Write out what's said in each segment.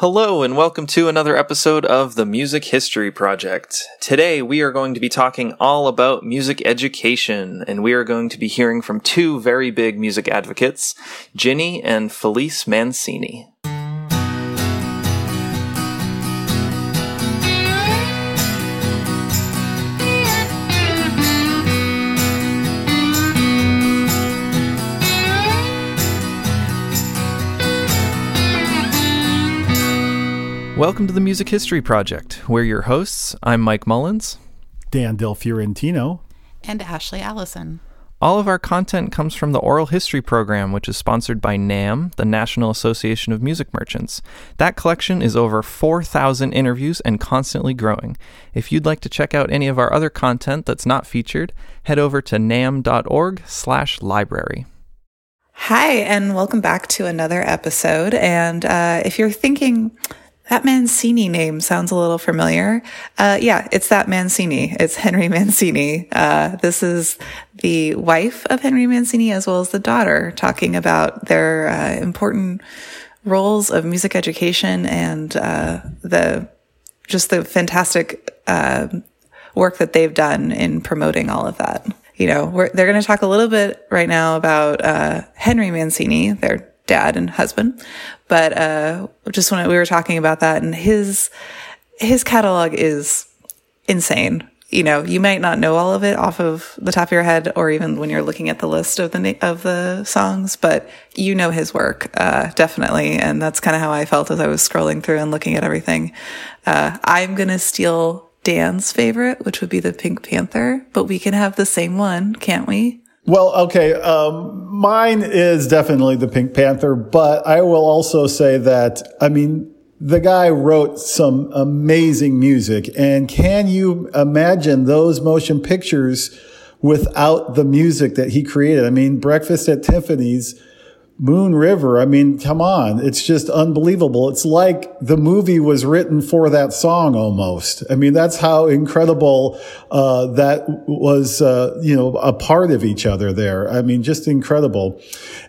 Hello, and welcome to another episode of the Music History Project. Today, we are going to be talking all about music education, and we are going to be hearing from two very big music advocates, Ginny and Felice Mancini. Welcome to the Music History Project. We're your hosts. I'm Mike Mullins. Dan Del Fiorentino. And Ashley Allison. All of our content comes from the Oral History Program, which is sponsored by NAMM, the National Association of Music Merchants. That collection is over 4,000 interviews and constantly growing. If you'd like to check out any of our other content that's not featured, head over to namm.org/library. Hi, and welcome back to another episode. And uh, if you're thinking, that Mancini name sounds a little familiar. Uh, yeah, it's that Mancini. It's Henry Mancini. Uh, this is the wife of Henry Mancini as well as the daughter talking about their uh, important roles of music education and uh, the just the fantastic uh, work that they've done in promoting all of that. You know, they're going to talk a little bit right now about uh, Henry Mancini, dad and husband. But uh, just when we were talking about that, and his his catalog is insane. You know, you might not know all of it off of the top of your head, or even when you're looking at the list of the of the songs, but you know his work uh, definitely, and that's kind of how I felt as I was scrolling through and looking at everything. Uh, I'm gonna steal Dan's favorite, which would be the Pink Panther, but we can have the same one, can't we? Well, okay. Um, mine is definitely the Pink Panther, but I will also say that, I mean, the guy wrote some amazing music. And can you imagine those motion pictures without the music that he created? I mean, Breakfast at Tiffany's, Moon River. I mean, come on. It's just unbelievable. It's like the movie was written for that song almost. I mean, that's how incredible, uh, that was, uh, you know, a part of each other there. I mean, just incredible.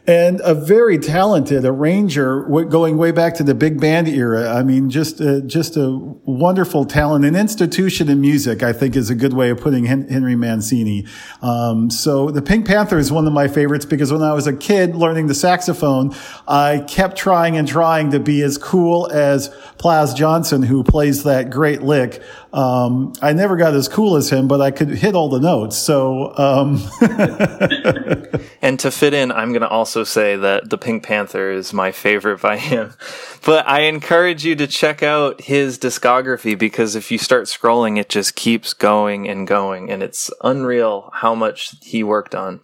And a very talented arranger going way back to the big band era. I mean, just, uh, just a wonderful talent. An institution in music, I think is a good way of putting Henry Mancini. Um, so the Pink Panther is one of my favorites because when I was a kid learning the saxophone, I kept trying and trying to be as cool as Plas Johnson, who plays that great lick. Um, I never got as cool as him, but I could hit all the notes. So, um. and to fit in, I'm going to also say that the Pink Panther is my favorite by him. But I encourage you to check out his discography because if you start scrolling, it just keeps going and going, and it's unreal how much he worked on.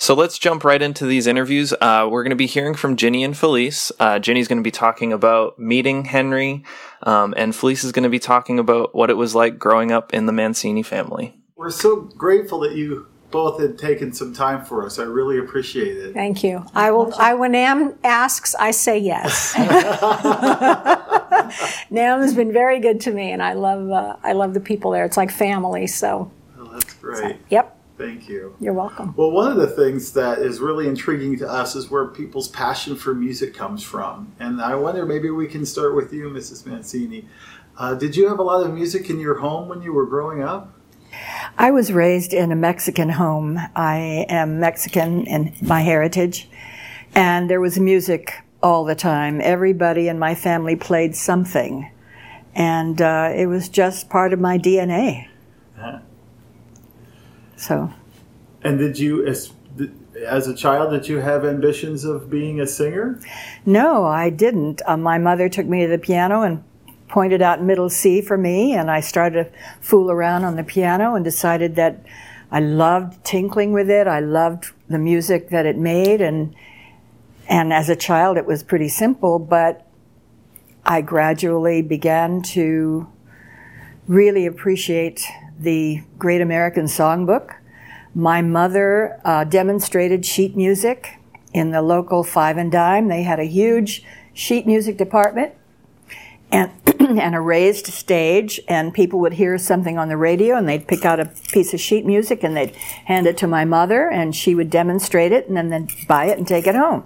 So let's jump right into these interviews. Uh, we're going to be hearing from Ginny and Felice. Uh, Ginny's going to be talking about meeting Henry, um, and Felice is going to be talking about what it was like growing up in the Mancini family. We're so grateful that you both had taken some time for us. I really appreciate it. Thank you. I will. I when NAMM asks, I say yes. NAMM has been very good to me, and I love. Uh, I love the people there. It's like family. So. Oh, that's great. So, yep. Thank you. You're welcome. Well, one of the things that is really intriguing to us is where people's passion for music comes from. And I wonder maybe we can start with you, Mrs. Mancini. Uh, did you have a lot of music in your home when you were growing up? I was raised in a Mexican home. I am Mexican in my heritage. And there was music all the time. Everybody in my family played something. And uh, it was just part of my DNA. So. And did you, as, as a child, did you have ambitions of being a singer? No, I didn't. Uh, my mother took me to the piano and pointed out middle C for me, and I started to fool around on the piano and decided that I loved tinkling with it. I loved the music that it made, and and as a child, it was pretty simple. But I gradually began to really appreciate the Great American Songbook. My mother uh, demonstrated sheet music in the local Five and Dime. They had a huge sheet music department and, and a raised stage, and people would hear something on the radio and they'd pick out a piece of sheet music and they'd hand it to my mother, and she would demonstrate it and then, then buy it and take it home.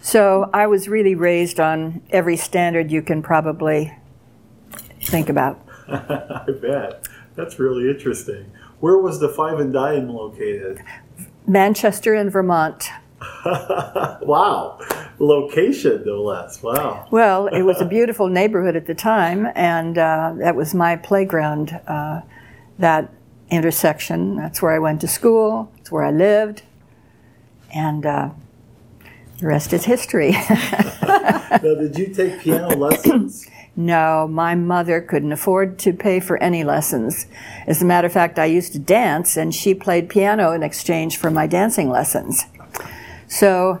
So I was really raised on every standard you can probably think about. I bet. That's really interesting. Where was the Five and Dime located? Manchester in Vermont. wow. Location, no less. Wow. Well, it was a beautiful neighborhood at the time, and uh, that was my playground, uh, that intersection. That's where I went to school, it's where I lived, and uh, the rest is history. now, did you take piano lessons? No, my mother couldn't afford to pay for any lessons. As a matter of fact, I used to dance, and she played piano in exchange for my dancing lessons. So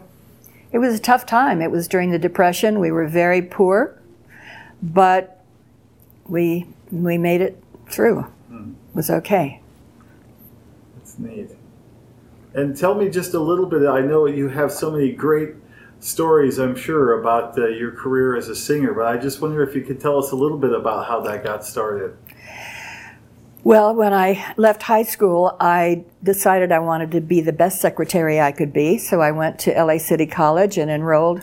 it was a tough time. It was during the Depression. We were very poor, but we, we made it through. Hmm. It was okay. That's neat. And tell me just a little bit. I know you have so many great stories, I'm sure, about uh, your career as a singer, but I just wonder if you could tell us a little bit about how that got started. Well, when I left high school, I decided I wanted to be the best secretary I could be. So I went to LA City College and enrolled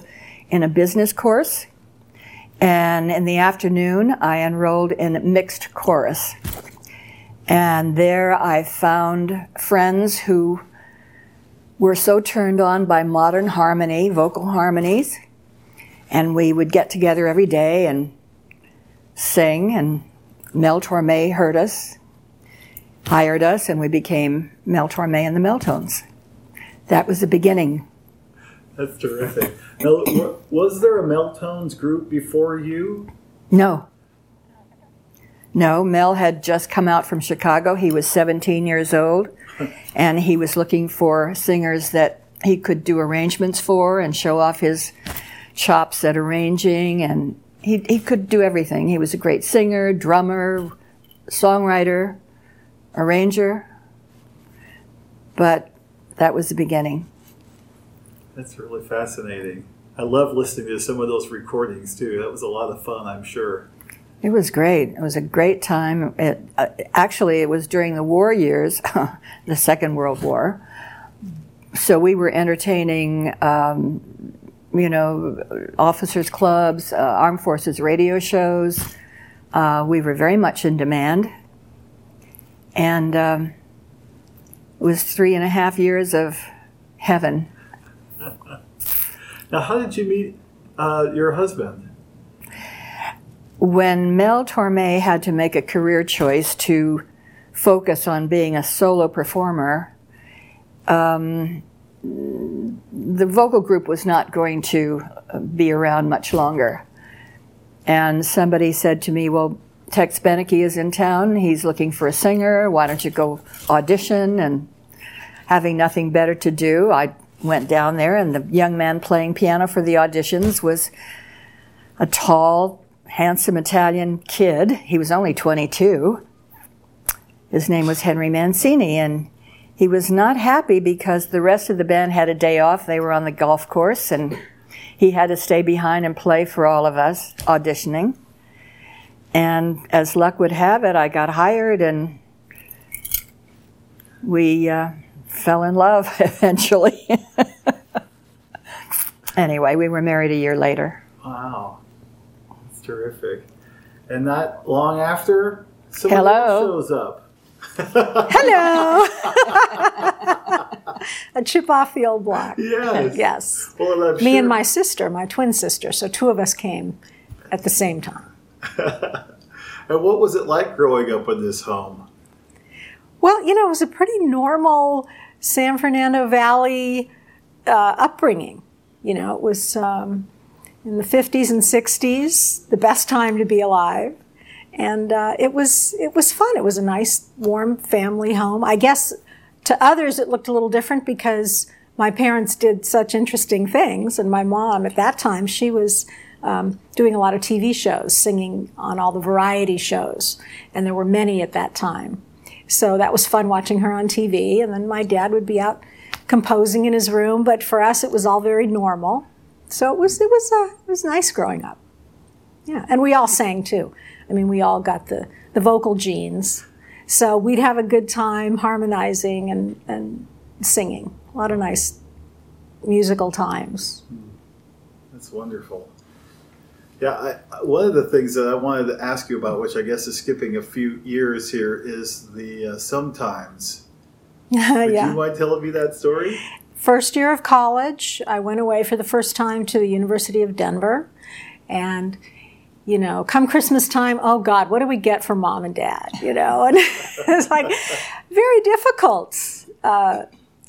in a business course. And in the afternoon, I enrolled in mixed chorus. And there I found friends who were so turned on by modern harmony, vocal harmonies. And we would get together every day and sing. And Mel Torme heard us hired us, and we became Mel Torme and the Meltones. That was the beginning. That's terrific. Now, was there a Meltones group before you? No. No, Mel had just come out from Chicago. He was 17 years old, and he was looking for singers that he could do arrangements for and show off his chops at arranging. And he, he could do everything. He was a great singer, drummer, songwriter, arranger, but that was the beginning. That's really fascinating. I love listening to some of those recordings too. That was a lot of fun, I'm sure. It was great. It was a great time. It, uh, actually, it was during the war years, the Second World War. So we were entertaining, um, you know, officers' clubs, uh, armed forces radio shows. Uh, we were very much in demand. And um, it was three and a half years of heaven. now, how did you meet uh, your husband? When Mel Torme had to make a career choice to focus on being a solo performer, um, the vocal group was not going to be around much longer. And somebody said to me, Well, Tex Beneke is in town. He's looking for a singer. Why don't you go audition? And having nothing better to do, I went down there, and the young man playing piano for the auditions was a tall, handsome Italian kid. He was only 22. His name was Henry Mancini, and he was not happy because the rest of the band had a day off. They were on the golf course, and he had to stay behind and play for all of us auditioning. And as luck would have it, I got hired and we uh, fell in love eventually. anyway, we were married a year later. Wow. Terrific. And not long after, someone Hello. shows up. Hello. a chip off the old block. Yes. Yes. Well, Me sure. and my sister, my twin sister. So two of us came at the same time. and what was it like growing up in this home? Well, you know, it was a pretty normal San Fernando Valley uh, upbringing. You know, it was um, in the 50s and 60s, the best time to be alive. And uh, it was it was fun. It was a nice, warm family home. I guess to others it looked a little different because my parents did such interesting things, and my mom at that time she was um, doing a lot of TV shows, singing on all the variety shows, and there were many at that time. So that was fun watching her on TV. And then my dad would be out composing in his room. But for us, it was all very normal. So it was it was uh, it was nice growing up. Yeah, and we all sang too. I mean, we all got the the vocal genes. So we'd have a good time harmonizing and, and singing. A lot of nice musical times. That's wonderful. Yeah, I, one of the things that I wanted to ask you about, which I guess is skipping a few years here, is the uh, sometimes. Would yeah. you mind telling me that story? First year of college, I went away for the first time to the University of Denver. And, you know, come Christmas time, oh God, what do we get for mom and dad? You know, and it's like very difficult. Uh,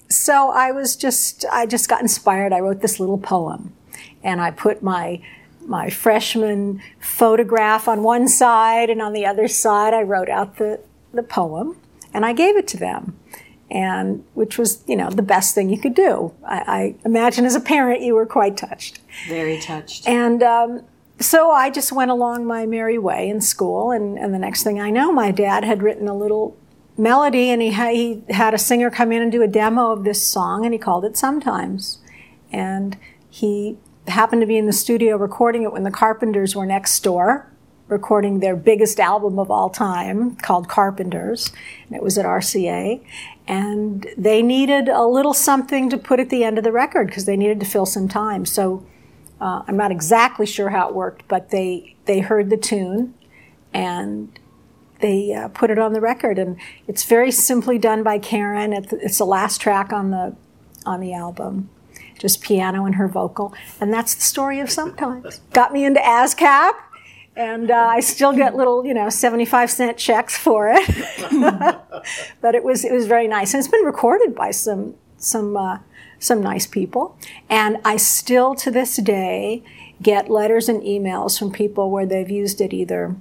so I was just, I just got inspired. I wrote this little poem and I put my my freshman photograph on one side and on the other side I wrote out the, the poem and I gave it to them and which was you know the best thing you could do I, I imagine as a parent you were quite touched Very touched. and um, so I just went along my merry way in school, and, and the next thing I know, my dad had written a little melody, and he, ha- he had a singer come in and do a demo of this song, and he called it Sometimes. And he happened to be in the studio recording it when the Carpenters were next door, recording their biggest album of all time called Carpenters, and it was at RCA. And they needed a little something to put at the end of the record because they needed to fill some time. So uh, I'm not exactly sure how it worked, but they they heard the tune and they uh, put it on the record, and it's very simply done by Karen. It's the last track on the on the album, just piano and her vocal, and that's the story of Sometimes. Got me into ASCAP, and uh, I still get little, you know, seventy-five cent checks for it. but it was it was very nice, and it's been recorded by some some uh, some nice people, and I still to this day get letters and emails from people where they've used it either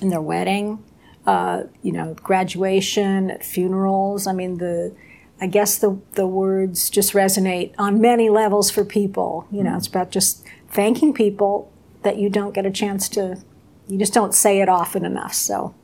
in their wedding, uh, you know, graduation, at funerals. I mean, the I guess the the words just resonate on many levels for people. You know, it's about just thanking people that you don't get a chance to, you just don't say it often enough. So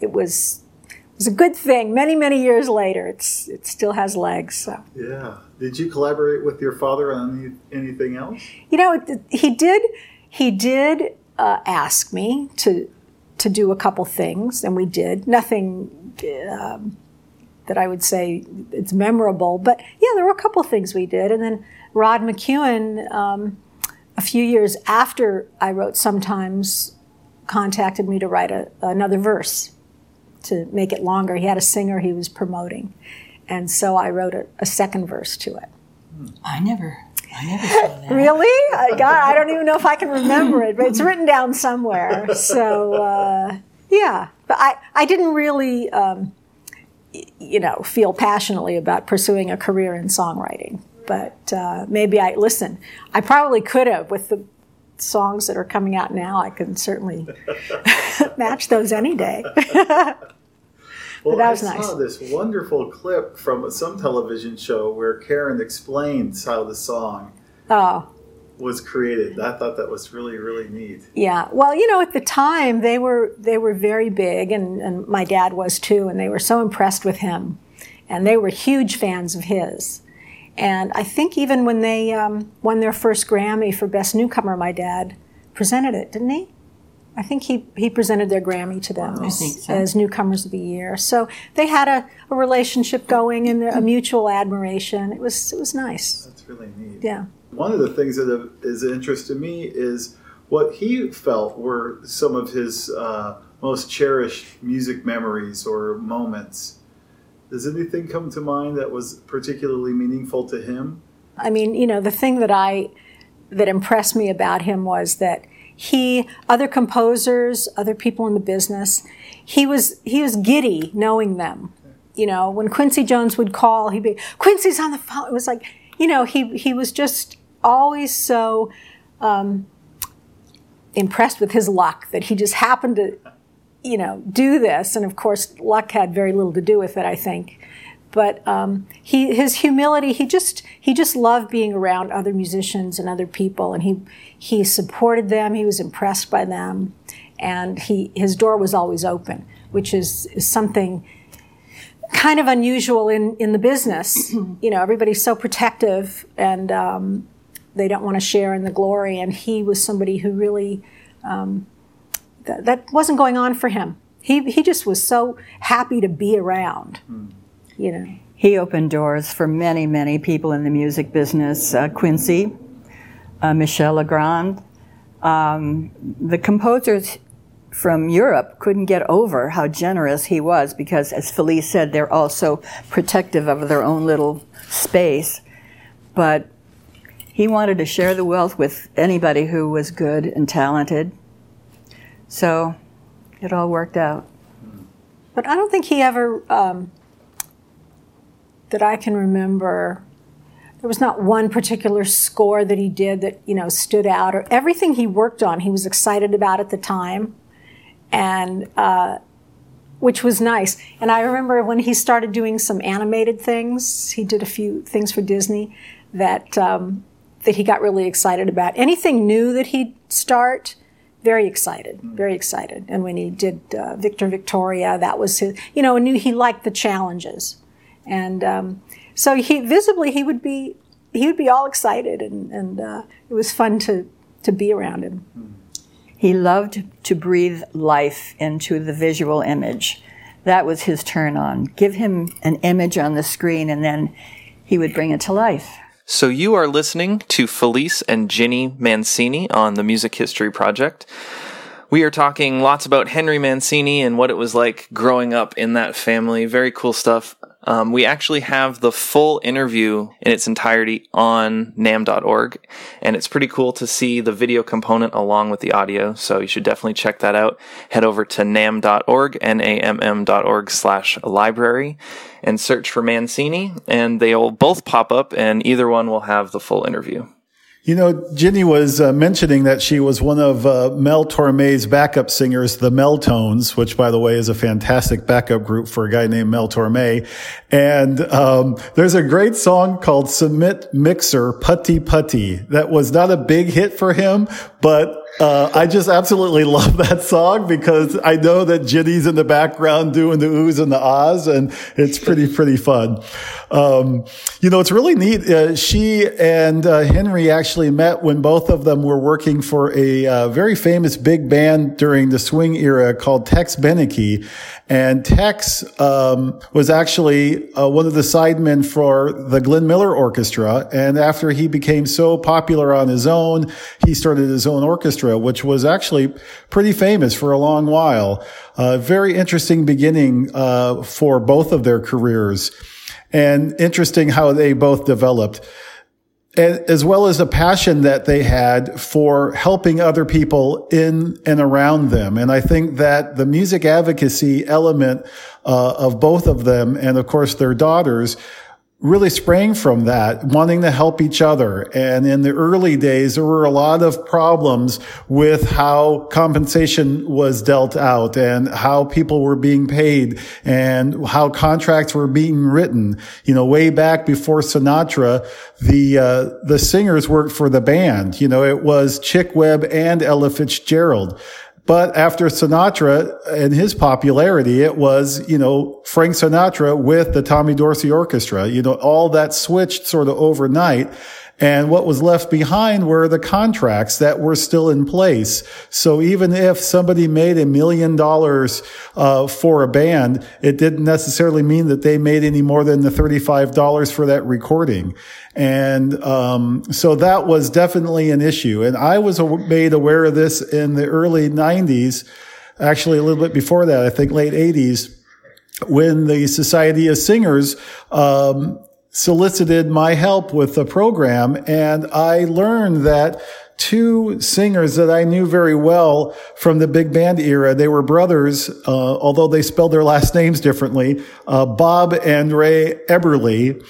it was it was a good thing. Many many years later, it's it still has legs. So. Yeah. Did you collaborate with your father on any, anything else? You know, it- he did. He did uh, ask me to to do a couple things, and we did. Nothing um, that I would say it's memorable, but yeah, there were a couple things we did. And then Rod McKuen, um, a few years after I wrote, sometimes contacted me to write a, another verse to make it longer. He had a singer he was promoting, and so I wrote a, a second verse to it. I never, I never saw that. Really? I, God, I don't even know if I can remember it, but it's written down somewhere. So, uh, yeah. But I, I didn't really, um, you know, feel passionately about pursuing a career in songwriting. But uh, maybe I, listen, I probably could have with the songs that are coming out now. I can certainly match those any day. Well, that was I saw this wonderful clip from some television show where Karen explains how the song Oh. was created. I thought that was really, really neat. Yeah. Well, you know, at the time they were they were very big, and, and my dad was too, and they were so impressed with him, and they were huge fans of his. And I think even when they um, won their first Grammy for Best Newcomer, my dad presented it, didn't he? I think he, he presented their Grammy to them I think so. as Newcomers of the Year. So they had a, a relationship going and a mutual admiration. It was it was nice. That's really neat. Yeah. One of the things that is have- is of interest to me is what he felt were some of his uh, most cherished music memories or moments. Does anything come to mind that was particularly meaningful to him? I mean, you know, the thing that I that impressed me about him was that he, other composers, other people in the business, he was he was giddy knowing them. You know, when Quincy Jones would call, he'd be Quincy's on the phone. It was like, you know, he he was just always so um, impressed with his luck that he just happened to, you know, do this. And of course, luck had very little to do with it, I think. But um, he his humility he just he just loved being around other musicians and other people. And he he supported them. He was impressed by them. And he his door was always open which is, is something kind of unusual in in the business. You know everybody's so protective and um, they don't want to share in the glory. And he was somebody who really um, that, that wasn't going on for him he he just was so happy to be around you know He opened doors for many, many people in the music business. Uh, Quincy, uh, Michel Legrand. Um, the composers from Europe couldn't get over how generous he was because, as Felice said, they're also protective of their own little space. But he wanted to share the wealth with anybody who was good and talented. So it all worked out. But I don't think he ever, um, that I can remember, there was not one particular score that he did that, you know, stood out. Or everything he worked on, he was excited about at the time. And, uh, which was nice. And I remember when he started doing some animated things, he did a few things for Disney that, um, that he got really excited about. Anything new that he'd start, very excited, very excited. And when he did uh, Victor Victoria, that was his, you know, I knew he liked the challenges. And um, so he visibly he would be he would be all excited, and, and uh, it was fun to to be around him. He loved to breathe life into the visual image. That was his turn on. Give him an image on the screen, and then he would bring it to life. So you are listening to Felice and Ginny Mancini on the Music History Project. We are talking lots about Henry Mancini and what it was like growing up in that family. Very cool stuff. Um, we actually have the full interview in its entirety on namm.org, and it's pretty cool to see the video component along with the audio. So you should definitely check that out. Head over to namm.org, n-a-m-m.org slash library, and search for Mancini, and they'll both pop up, and either one will have the full interview. You know, Ginny was uh, mentioning that she was one of uh, Mel Torme's backup singers, the Meltones, which, by the way, is a fantastic backup group for a guy named Mel Torme. And um, there's a great song called "Submit Mixer Putty Putty" that was not a big hit for him, but uh, I just absolutely love that song because I know that Ginny's in the background doing the oohs and the ahs, and it's pretty, pretty fun. Um, you know, it's really neat. Uh, she and uh, Henry actually met when both of them were working for a uh, very famous big band during the swing era called Tex Beneke. And Tex um, was actually uh, one of the sidemen for the Glenn Miller Orchestra. And after he became so popular on his own, he started his own orchestra, which was actually pretty famous for a long while. Very interesting beginning uh, for both of their careers, and interesting how they both developed as well as a passion that they had for helping other people in and around them. And I think that the music advocacy element uh, of both of them, and of course their daughters, really sprang from that, wanting to help each other. And in the early days, there were a lot of problems with how compensation was dealt out and how people were being paid and how contracts were being written. You know, way back before Sinatra, the, uh, the singers worked for the band. You know, it was Chick Webb and Ella Fitzgerald. But after Sinatra and his popularity, it was, you know, Frank Sinatra with the Tommy Dorsey Orchestra. You know, all that switched sort of overnight. And what was left behind were the contracts that were still in place. So even if somebody made a million dollars uh, for a band, it didn't necessarily mean that they made any more than the $35 for that recording. And um, so that was definitely an issue. And I was made aware of this in the early 90s, actually a little bit before that, I think late 80s, when the Society of Singers um, solicited my help with the program. And I learned that two singers that I knew very well from the big band era. They were brothers, uh, although they spelled their last names differently. Uh, Bob and Ray Eberly.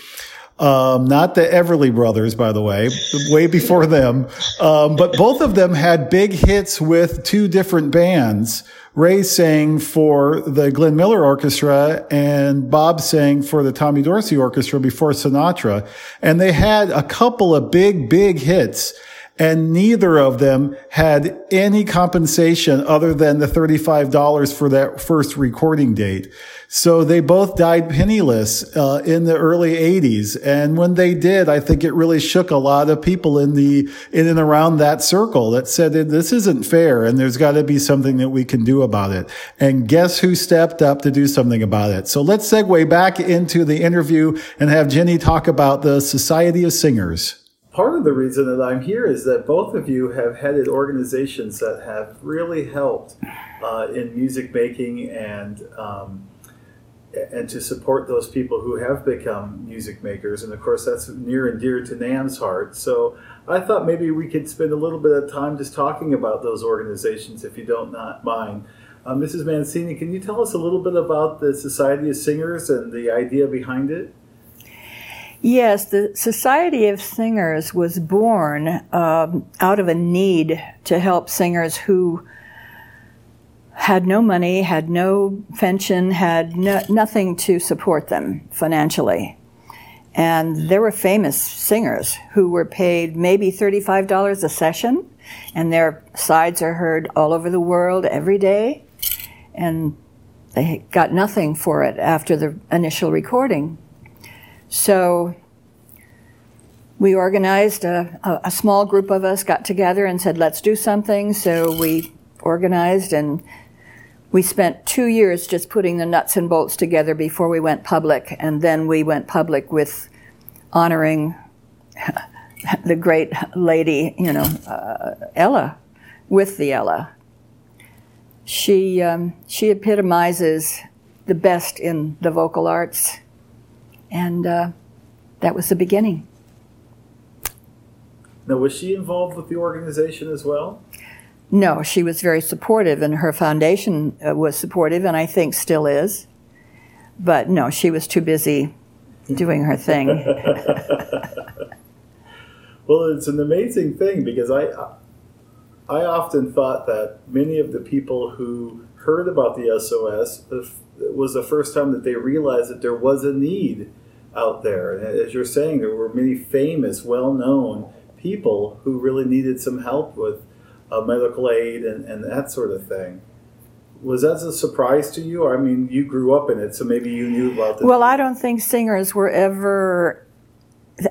Um, not the Everly brothers, by the way, way before them. Um, but both of them had big hits with two different bands. Ray sang for the Glenn Miller Orchestra and Bob sang for the Tommy Dorsey Orchestra before Sinatra. And they had a couple of big, big hits and neither of them had any compensation other than the $35 for that first recording date. So they both died penniless uh, in the early 80s. And when they did, I think it really shook a lot of people in the in and around that circle that said this isn't fair and there's got to be something that we can do about it. And guess who stepped up to do something about it? So let's segue back into the interview and have Ginny talk about the Society of Singers. Part of the reason that I'm here is that both of you have headed organizations that have really helped uh, in music making and um, and to support those people who have become music makers. And of course, that's near and dear to NAMM's heart. So I thought maybe we could spend a little bit of time just talking about those organizations, if you don't not mind. Uh, Mrs. Mancini, can you tell us a little bit about the Society of Singers and the idea behind it? Yes, the Society of Singers was born um, out of a need to help singers who had no money, had no pension, had no, nothing to support them financially. And there were famous singers who were paid maybe $35 a session, and their sides are heard all over the world every day. And they got nothing for it after the initial recording. So we organized a, a, a small group of us got together and said, let's do something. So we organized and we spent two years just putting the nuts and bolts together before we went public, and then we went public with honoring the great lady, you know, uh, Ella, with the Ella. She um, she epitomizes the best in the vocal arts, and uh, that was the beginning. Now, was she involved with the organization as well? No, she was very supportive, and her foundation uh, was supportive, and I think still is. But no, she was too busy doing her thing. well, it's an amazing thing because I, I often thought that many of the people who heard about the SOS it was the first time that they realized that there was a need out there. And as you're saying, there were many famous, well-known people who really needed some help with uh, medical aid and, and that sort of thing. Was that a surprise to you? I mean, you grew up in it, so maybe you knew about the. Well, I don't think singers were ever.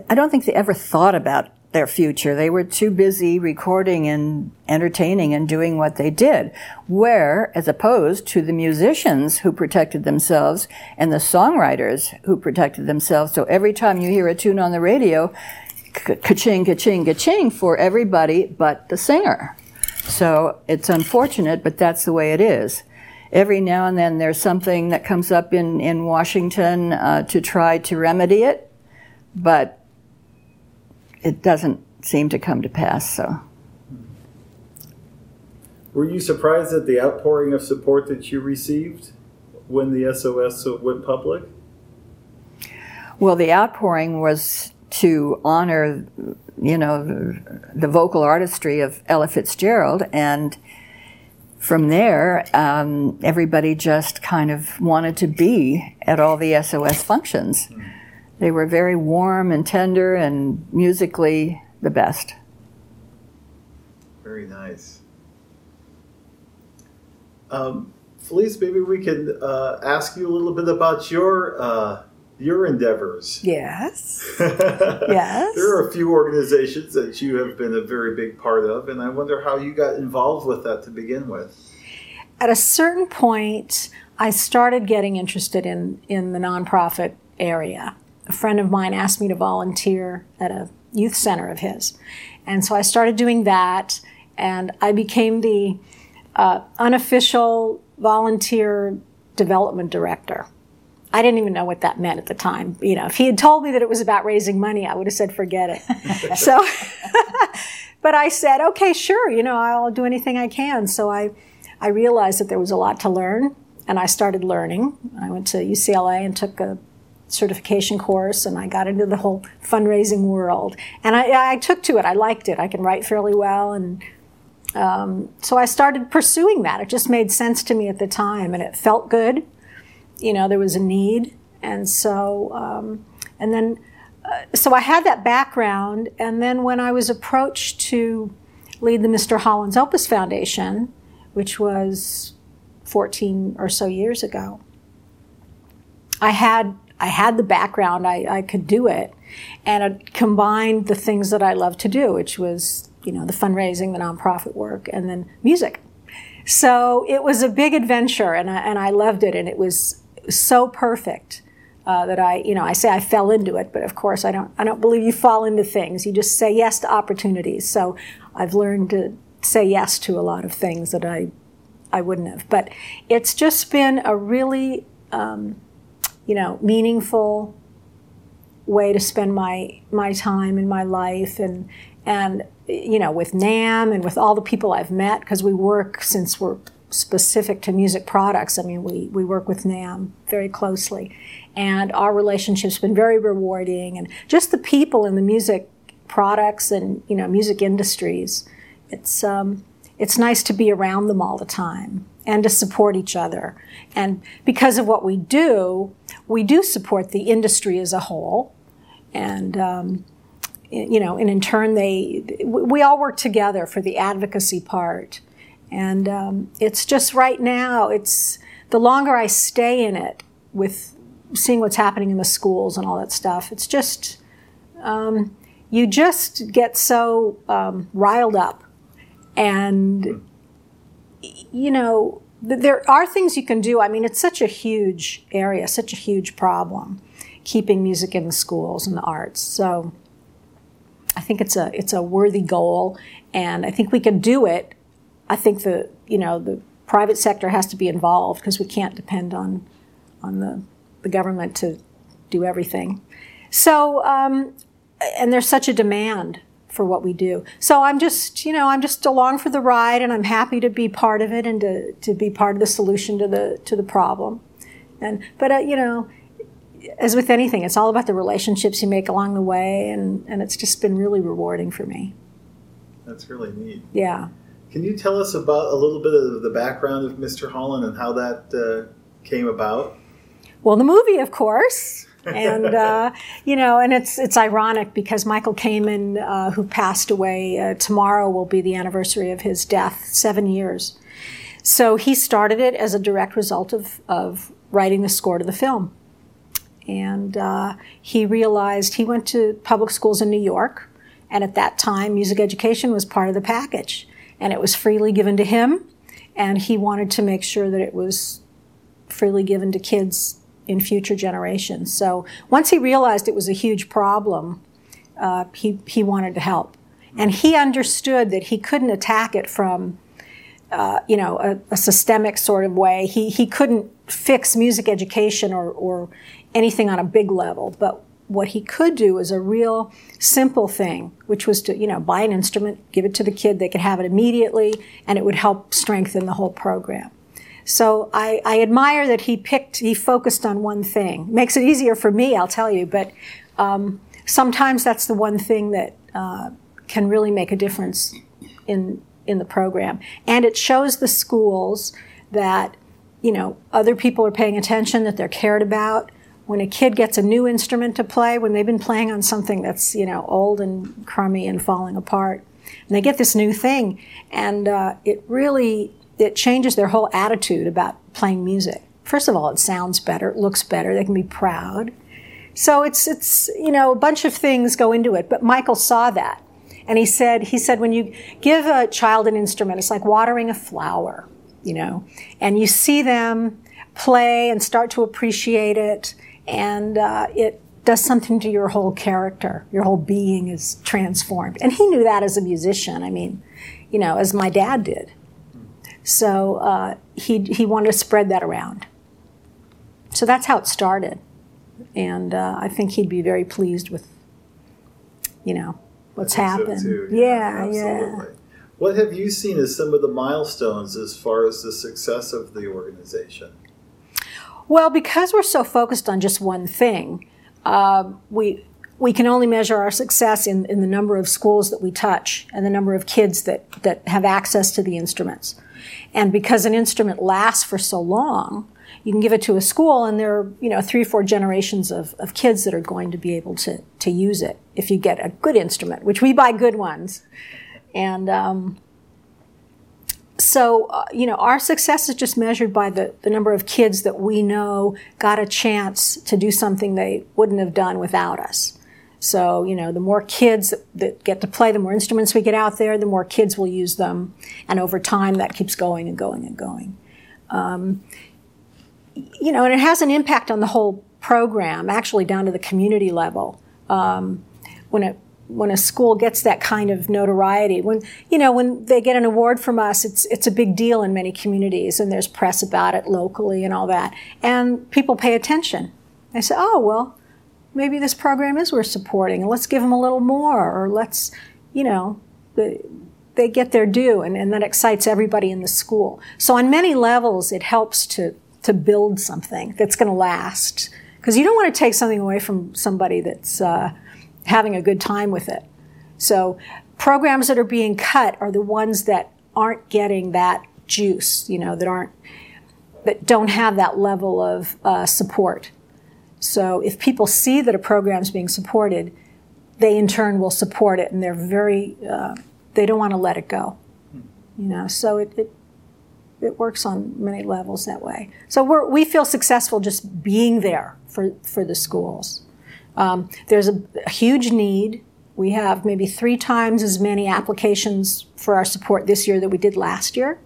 I don't think they ever thought about their future. They were too busy recording and entertaining and doing what they did. Where, as opposed to the musicians who protected themselves and the songwriters who protected themselves. So every time you hear a tune on the radio, ka-ching, ka-ching, ka-ching for everybody but the singer. So it's unfortunate, but that's the way it is. Every now and then there's something that comes up in, in Washington uh, to try to remedy it, but it doesn't seem to come to pass, so. Were you surprised at the outpouring of support that you received when the SOS went public? Well, the outpouring was to honor you know, the vocal artistry of Ella Fitzgerald. And from there, um, everybody just kind of wanted to be at all the SOS functions. They were very warm and tender and musically the best. Very nice. Um, Felice, maybe we can uh, ask you a little bit about your uh, your endeavors. Yes. yes. There are a few organizations that you have been a very big part of, and I wonder how you got involved with that to begin with. At a certain point, I started getting interested in, in the nonprofit area. A friend of mine asked me to volunteer at a youth center of his. And so I started doing that, and I became the uh, unofficial volunteer development director I didn't even know what that meant at the time. You know, if he had told me that it was about raising money, I would have said, forget it. so, but I said, okay, sure, you know, I'll do anything I can. So I, I realized that there was a lot to learn, and I started learning. I went to UCLA and took a certification course, and I got into the whole fundraising world. And I, I took to it. I liked it. I can write fairly well, and um, so I started pursuing that. It just made sense to me at the time, and it felt good you know, there was a need. And so, um, and then, uh, so I had that background. And then when I was approached to lead the Mr. Holland's Opus Foundation, which was 14 or so years ago, I had I had the background, I, I could do it, and it combined the things that I love to do, which was you know the fundraising, the nonprofit work, and then music. So it was a big adventure, and I, and I loved it, and it was so perfect uh, that I, you know, I say I fell into it, but of course I don't. I don't believe you fall into things. You just say yes to opportunities. So I've learned to say yes to a lot of things that I, I wouldn't have. But it's just been a really, um, you know, meaningful way to spend my my time in my life and and you know with NAMM and with all the people I've met because we work since we're specific to music products. I mean, we, we work with NAMM very closely. And our relationship's been very rewarding. And just the people in the music products and, you know, music industries, it's, um, it's nice to be around them all the time and to support each other. And because of what we do, we do support the industry as a whole. And, um, you know, and in turn, they, we all work together for the advocacy part and um, it's just right now, it's the longer I stay in it with seeing what's happening in the schools and all that stuff, it's just, um, you just get so um, riled up. And, you know, there are things you can do. I mean, it's such a huge area, such a huge problem, keeping music in the schools and the arts. So I think it's a it's a worthy goal, and I think we can do it I think the you know the private sector has to be involved because we can't depend on on the the government to do everything. So um, and there's such a demand for what we do. So I'm just, you know, I'm just along for the ride and I'm happy to be part of it and to, to be part of the solution to the to the problem. And but uh, you know, as with anything, it's all about the relationships you make along the way and, and it's just been really rewarding for me. That's really neat. Yeah. Can you tell us about a little bit of the background of Mr. Holland and how that uh, came about? Well, the movie, of course. And uh, you know, and it's it's ironic because Michael Kamen, uh, who passed away uh, tomorrow, will be the anniversary of his death, seven years. So he started it as a direct result of of writing the score to the film, and uh, he realized he went to public schools in New York, and at that time, music education was part of the package and it was freely given to him. And he wanted to make sure that it was freely given to kids in future generations. So once he realized it was a huge problem, uh, he, he wanted to help. And he understood that he couldn't attack it from, uh, you know, a, a, systemic sort of way. He, he couldn't fix music education or, or anything on a big level. But what he could do is a real simple thing, which was to, you know, buy an instrument, give it to the kid, they could have it immediately, and it would help strengthen the whole program. So I, I admire that he picked, he focused on one thing. Makes it easier for me, I'll tell you, but um, sometimes that's the one thing that uh, can really make a difference in in the program. And it shows the schools that, you know, other people are paying attention, that they're cared about, when a kid gets a new instrument to play, when they've been playing on something that's you know old and crummy and falling apart, and they get this new thing, and uh, it really it changes their whole attitude about playing music. First of all, it sounds better, it looks better, they can be proud. So it's it's you know a bunch of things go into it. But Michael saw that, and he said he said when you give a child an instrument, it's like watering a flower, you know, and you see them play and start to appreciate it and uh, it does something to your whole character. Your whole being is transformed. And he knew that as a musician. I mean, you know, as my dad did. So uh, he, he wanted to spread that around. So that's how it started. And uh, I think he'd be very pleased with, you know, what's happened. So yeah, yeah, yeah. What have you seen as some of the milestones as far as the success of the organization? Well, because we're so focused on just one thing, uh, we we can only measure our success in, in the number of schools that we touch and the number of kids that, that have access to the instruments. And because an instrument lasts for so long, you can give it to a school and there are, you know, three or four generations of, of kids that are going to be able to, to use it if you get a good instrument, which we buy good ones. And um, so, uh, you know, our success is just measured by the, the number of kids that we know got a chance to do something they wouldn't have done without us. So, you know, the more kids that, get to play, the more instruments we get out there, the more kids will use them. And over time, that keeps going and going and going. Um, you know, and it has an impact on the whole program, actually down to the community level, um, when it when a school gets that kind of notoriety, when you know when they get an award from us, it's it's a big deal in many communities, and there's press about it locally and all that, and people pay attention. They say, "Oh well, maybe this program is worth supporting, and let's give them a little more, or let's, you know, the, they get their due, and, and that excites everybody in the school. So on many levels, it helps to to build something that's going to last, because you don't want to take something away from somebody that's uh, having a good time with it. So programs that are being cut are the ones that aren't getting that juice, you know, that aren't that don't have that level of uh, support. So if people see that a program is being supported, they in turn will support it, and they're very uh, they don't want to let it go. You know, so it, it it works on many levels that way. So we we feel successful just being there for for the schools. Um, there's a, a huge need. We have maybe three times as many applications for our support this year that we did last year.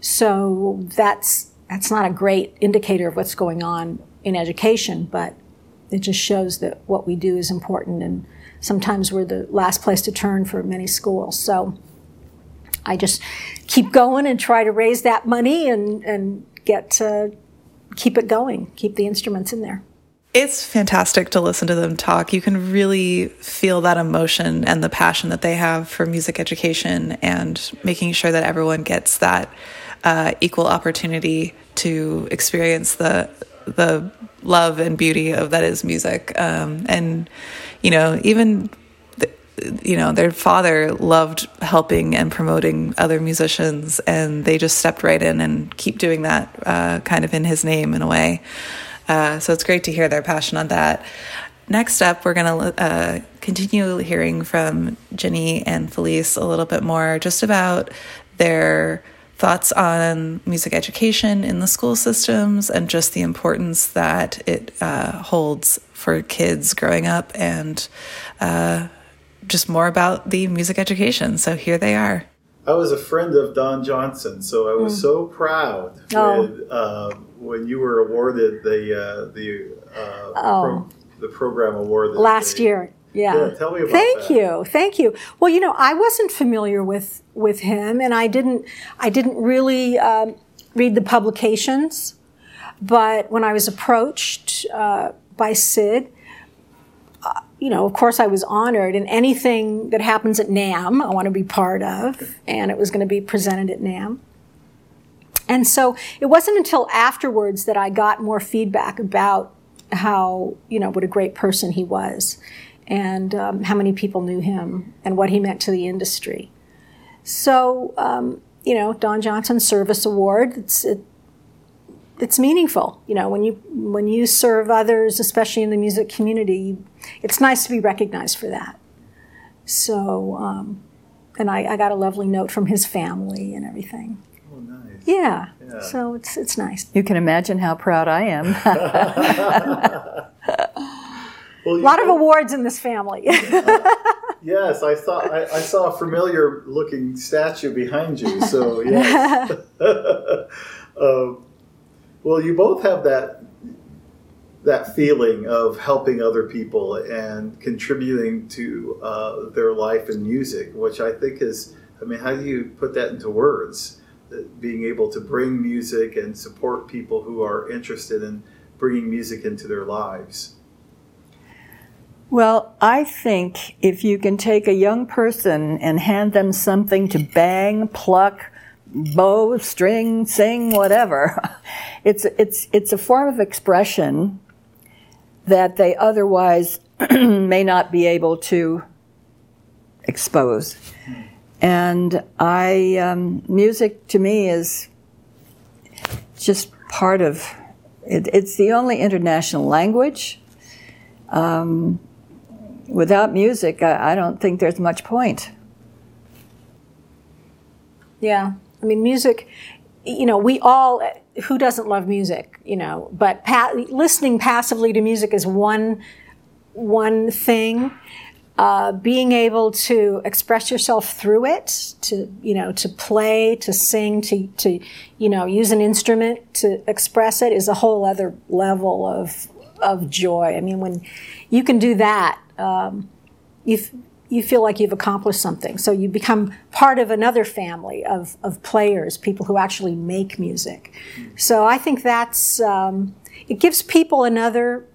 So that's that's not a great indicator of what's going on in education, but it just shows that what we do is important and sometimes we're the last place to turn for many schools. So I just keep going and try to raise that money and, and get to keep it going, keep the instruments in there. It's fantastic to listen to them talk. You can really feel that emotion and the passion that they have for music education and making sure that everyone gets that uh, equal opportunity to experience the the love and beauty of that is music. Um, and you know, even you know, their father loved helping and promoting other musicians, and they just stepped right in and keep doing that uh, kind of in his name in a way. Uh, so it's great to hear their passion on that. Next up, we're going to uh, continue hearing from Ginny and Felice a little bit more just about their thoughts on music education in the school systems and just the importance that it uh, holds for kids growing up and uh, just more about the music education. So here they are. I was a friend of Don Johnson, so I was mm. so proud oh. when, uh, when you were awarded the uh, the uh, oh. pro- the program award last they, year. Yeah. yeah. Tell me about Thank that. you. Thank you. Well, you know, I wasn't familiar with with him, and I didn't I didn't really um, read the publications. But when I was approached uh, by Sid, you know, of course, I was honored, and anything that happens at NAMM, I want to be part of, and it was going to be presented at NAMM. And so it wasn't until afterwards that I got more feedback about how, you know, what a great person he was, and um, how many people knew him, and what he meant to the industry. So, um, you know, Don Johnson Service Award, it's, it, it's meaningful. You know, when you when you serve others, especially in the music community, it's nice to be recognized for that. So, um, and I, I, got a lovely note from his family and everything. Oh, nice. Yeah. yeah. So it's it's nice. You can imagine how proud I am. well, a lot of awards in this family. uh, yes, I saw I, I, saw a familiar looking statue behind you. So yes. uh, well, you both have that that feeling of helping other people and contributing to uh, their life in music, which I think is, I mean, how do you put that into words? Being able to bring music and support people who are interested in bringing music into their lives. Well, I think if you can take a young person and hand them something to bang, pluck, bow, string, sing, whatever. It's, it's, it's a form of expression that they otherwise may not be able to expose. And I, um, music to me is just part of it, it's the only international language. Um, without music, I, I don't think there's much point. Yeah, I mean, music, you know, we all, who doesn't love music, you know, but pa- listening passively to music is one, one thing. Uh, being able to express yourself through it, to you know, to play, to sing, to to you know, use an instrument to express it is a whole other level of of joy. I mean, when you can do that, um, you you feel like you've accomplished something. So you become part of another family of of players, people who actually make music. So I think that's um, it gives people another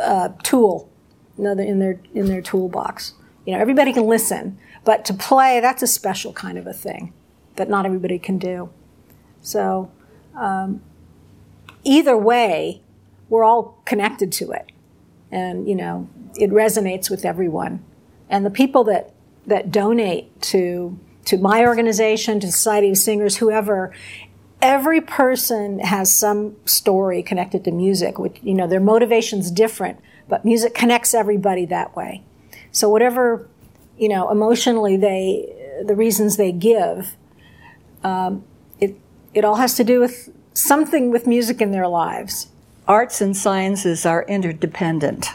uh, tool, another in their in their toolbox. You know, everybody can listen, but to play, that's a special kind of a thing that not everybody can do. So, um, either way, we're all connected to it. And, you know, it resonates with everyone. And the people that, that donate to, to my organization, to Society of Singers, whoever, every person has some story connected to music, which, you know, their motivation's different, but music connects everybody that way. So whatever, you know, emotionally they, the reasons they give, um, it, it all has to do with something with music in their lives. Arts and sciences are interdependent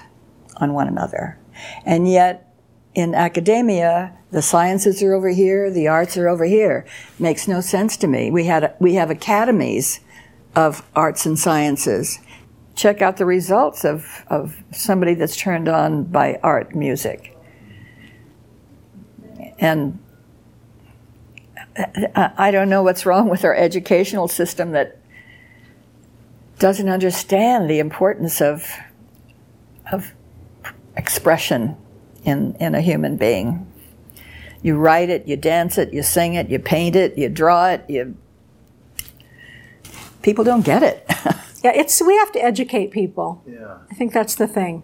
on one another. And yet, in academia, the sciences are over here, the arts are over here. Makes no sense to me. We had we have academies of arts and sciences. Check out the results of, of somebody that's turned on by art music. And uh, uh, I don't know what's wrong with our educational system that doesn't understand the importance of of expression in, in a human being. You write it, you dance it, you sing it, you paint it, you draw it, you people don't get it. yeah, it's we have to educate people. Yeah. I think that's the thing.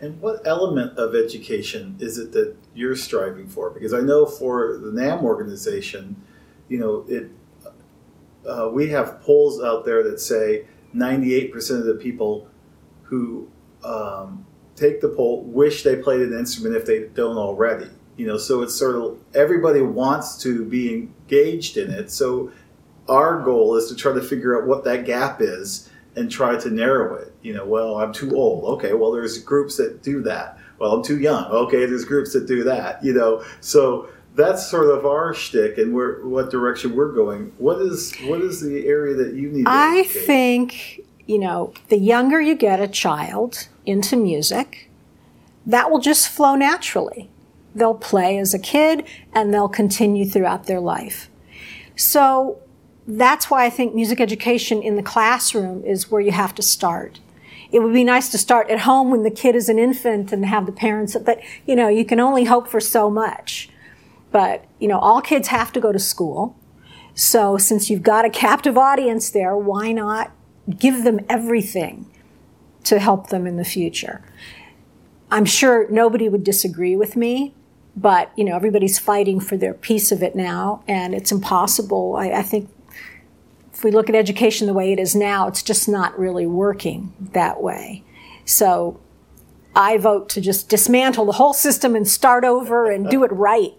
And what element of education is it that you're striving for? Because I know for the NAMM organization, you know, it uh, we have polls out there that say 98% of the people who um, take the poll wish they played an instrument if they don't already. You know, so it's sort of everybody wants to be engaged in it. So our goal is to try to figure out what that gap is and try to narrow it. You know, well, I'm too old. Okay, well, there's groups that do that. Well, I'm too young. Okay, there's groups that do that. You know, so that's sort of our shtick and where what direction we're going. What is what is the area that you need? I educate? think you know the younger you get a child into music, that will just flow naturally. They'll play as a kid and they'll continue throughout their life. So that's why I think music education in the classroom is where you have to start. It would be nice to start at home when the kid is an infant and have the parents, but you know, you can only hope for so much. But, you know, all kids have to go to school. So since you've got a captive audience there, why not give them everything to help them in the future? I'm sure nobody would disagree with me, but you know everybody's fighting for their piece of it now, and it's impossible. I, I think if we look at education the way it is now, it's just not really working that way. So I vote to just dismantle the whole system and start over and do it right.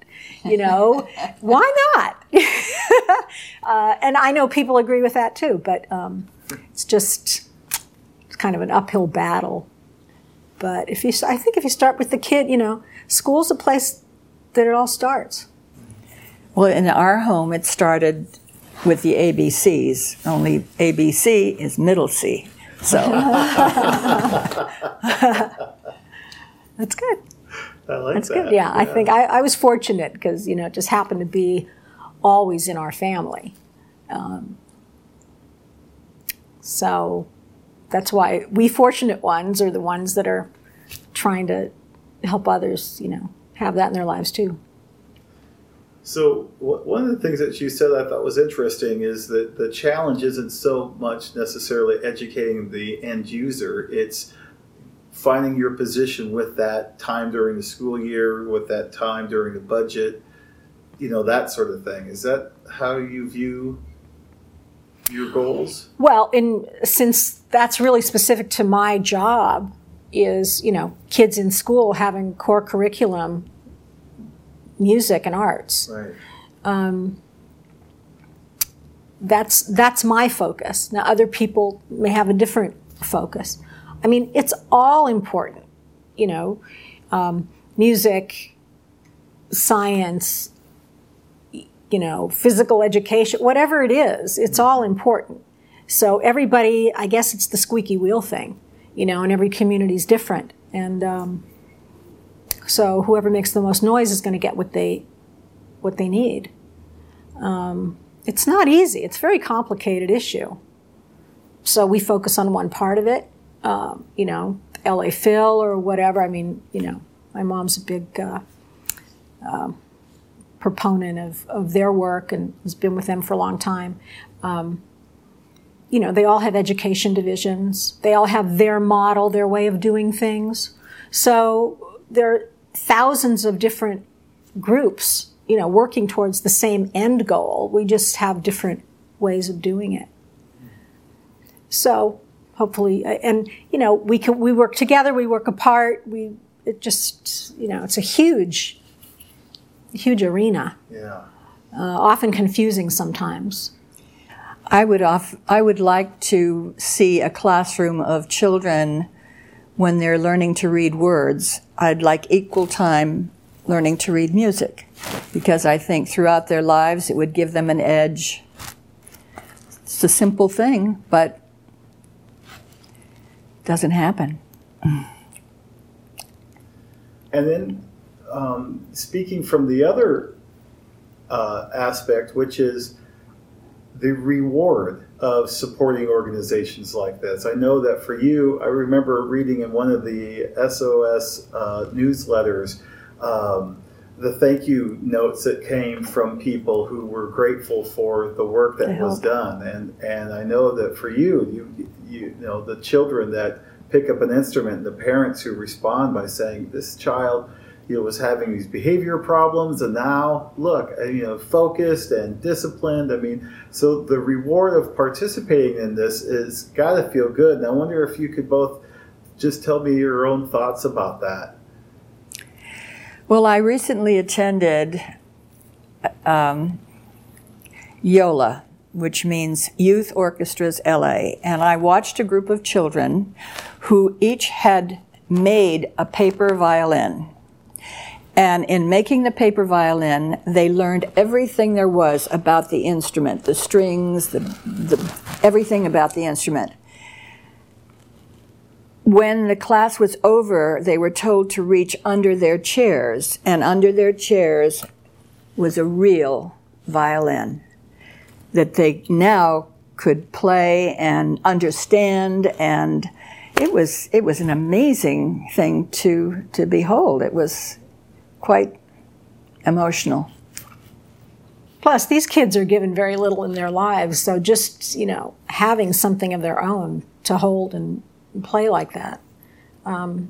You know, why not? uh, and I know people agree with that too, but um, it's just it's kind of an uphill battle. But if you, I think if you start with the kid, you know, school's a place that it all starts. Well, in our home, it started with the ABCs. Only ABC is middle C. So that's good. I like that's that. good. Yeah, I think I, I was fortunate because you know it just happened to be always in our family. Um, so that's why we fortunate ones are the ones that are trying to help others, you know, have that in their lives too. So one of the things that you said I thought was interesting is that the challenge isn't so much necessarily educating the end user; it's finding your position with that time during the school year, with that time during the budget, you know, that sort of thing. Is that how you view your goals? Well, in since that's really specific to my job, is you know kids in school having core curriculum music and arts. Right. Um, that's that's my focus. Now other people may have a different focus. I mean, it's all important. You know, um, music, science, you know, physical education, whatever it is, it's all important. So everybody, I guess it's the squeaky wheel thing. you know, and every community is different. And um, so whoever makes the most noise is going to get what they what they need. Um, it's not easy. It's a very complicated issue. So we focus on one part of it, um, you know, LA Phil or whatever. I mean, you know, my mom's a big uh, um, proponent of, of their work and has been with them for a long time. Um, you know, they all have education divisions. They all have their model, their way of doing things. So there are thousands of different groups, you know, working towards the same end goal. We just have different ways of doing it. So hopefully, and you know, we can we work together, we work apart. We it just you know, it's a huge, huge arena. Yeah. Uh, often confusing sometimes. I would off, I would like to see a classroom of children when they're learning to read words. I'd like equal time learning to read music because I think throughout their lives it would give them an edge. It's a simple thing, but doesn't happen. And then, um, speaking from the other uh, aspect, which is the reward of supporting organizations like this. I know that for you, I remember reading in one of the SOS uh, newsletters um, the thank you notes that came from people who were grateful for the work that was done. And and I know that for you, you you know the children that pick up an instrument, and the parents who respond by saying, "This child." you know, was having these behavior problems, and now look, you know, focused and disciplined. I mean, so the reward of participating in this is got to feel good. And I wonder if you could both just tell me your own thoughts about that. Well, I recently attended um, YOLA, which means Youth Orchestras LA, and I watched a group of children who each had made a paper violin. And in making the paper violin, they learned everything there was about the instrument, the strings, the, the, everything about the instrument. When the class was over, they were told to reach under their chairs, and under their chairs was a real violin that they now could play and understand and it was it was an amazing thing to to behold. It was quite emotional. Plus, these kids are given very little in their lives, so just you know having something of their own to hold and play like that. Um,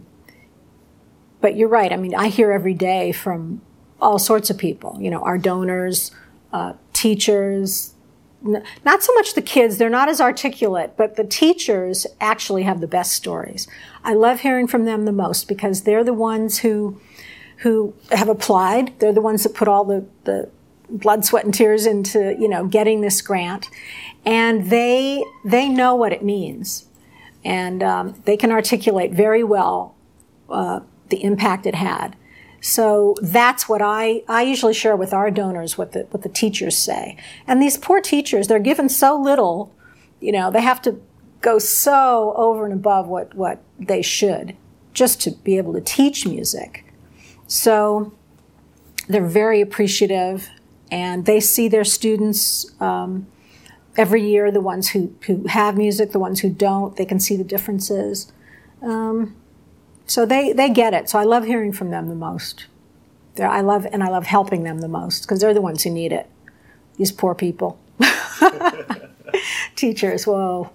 but you're right. I mean, I hear every day from all sorts of people. You know, our donors, uh, teachers. Not so much the kids; they're not as articulate, but the teachers actually have the best stories. I love hearing from them the most because they're the ones who who have applied. They're the ones that put all the, the blood, sweat, and tears into you know getting this grant, and they they know what it means, and um, they can articulate very well uh, the impact it had. So that's what I, I usually share with our donors what the what the teachers say. And these poor teachers, they're given so little, you know, they have to go so over and above what, what they should just to be able to teach music. So they're very appreciative and they see their students um, every year, the ones who, who have music, the ones who don't, they can see the differences. Um, so they, they get it. So I love hearing from them the most. They're, I love and I love helping them the most because they're the ones who need it. These poor people. Teachers, whoa.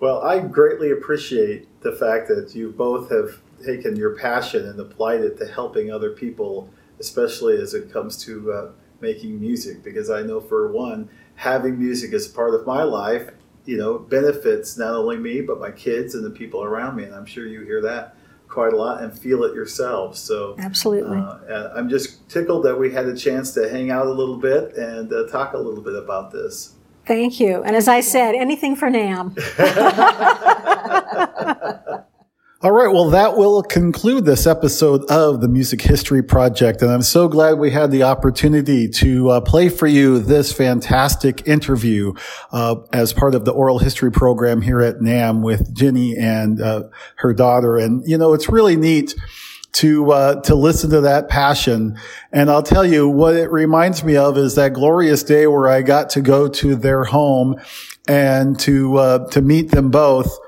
Well, I greatly appreciate the fact that you both have taken your passion and applied it to helping other people, especially as it comes to uh, making music. Because I know, for one, having music as part of my life, you know, benefits not only me but my kids and the people around me. And I'm sure you hear that quite a lot and feel it yourself. So absolutely, uh, I'm just tickled that we had a chance to hang out a little bit and uh, talk a little bit about this. Thank you. And as I said, anything for NAMM. All right. Well, that will conclude this episode of the Music History Project. And I'm so glad we had the opportunity to uh, play for you this fantastic interview uh, as part of the oral history program here at NAMM with Ginny and uh, her daughter. And, you know, it's really neat to uh, to listen to that passion. And I'll tell you what it reminds me of is that glorious day where I got to go to their home and to uh, to meet them both.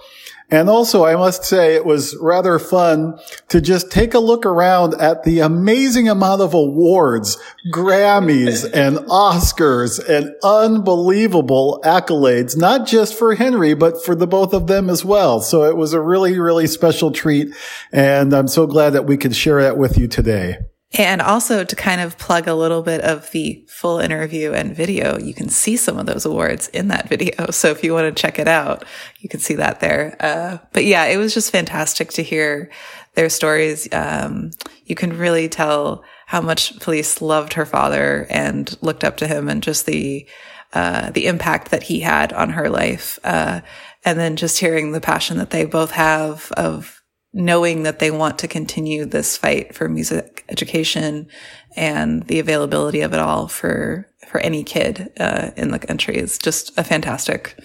And also, I must say it was rather fun to just take a look around at the amazing amount of awards, Grammys and Oscars and unbelievable accolades, not just for Henry, but for the both of them as well. So it was a really, really special treat. And I'm so glad that we could share that with you today. And also to kind of plug a little bit of the full interview and video, you can see some of those awards in that video. So if you want to check it out, you can see that there. Uh, but yeah, it was just fantastic to hear their stories. Um, you can really tell how much Felice loved her father and looked up to him and just the, uh, the impact that he had on her life. Uh, and then just hearing the passion that they both have of knowing that they want to continue this fight for music education and the availability of it all for for any kid uh, in the country is just a fantastic,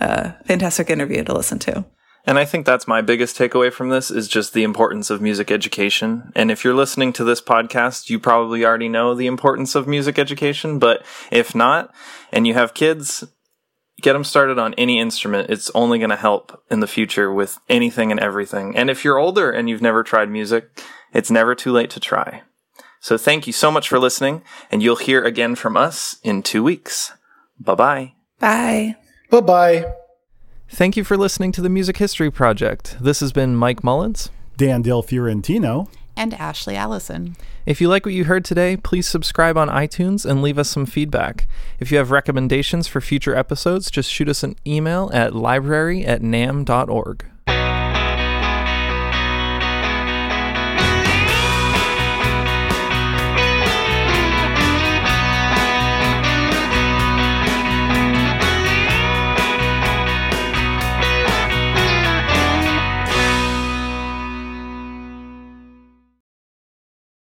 uh, fantastic interview to listen to. And I think that's my biggest takeaway from this is just the importance of music education. And if you're listening to this podcast, you probably already know the importance of music education. But if not, and you have kids, get them started on any instrument. It's only going to help in the future with anything and everything. And if you're older and you've never tried music, it's never too late to try. So thank you so much for listening, and you'll hear again from us in two weeks. Bye bye. Bye. Bye bye. Thank you for listening to the Music History Project. This has been Mike Mullins, Dan Del Fiorentino, and Ashley Allison. If you like what you heard today, please subscribe on iTunes and leave us some feedback. If you have recommendations for future episodes, just shoot us an email at library at namm.org.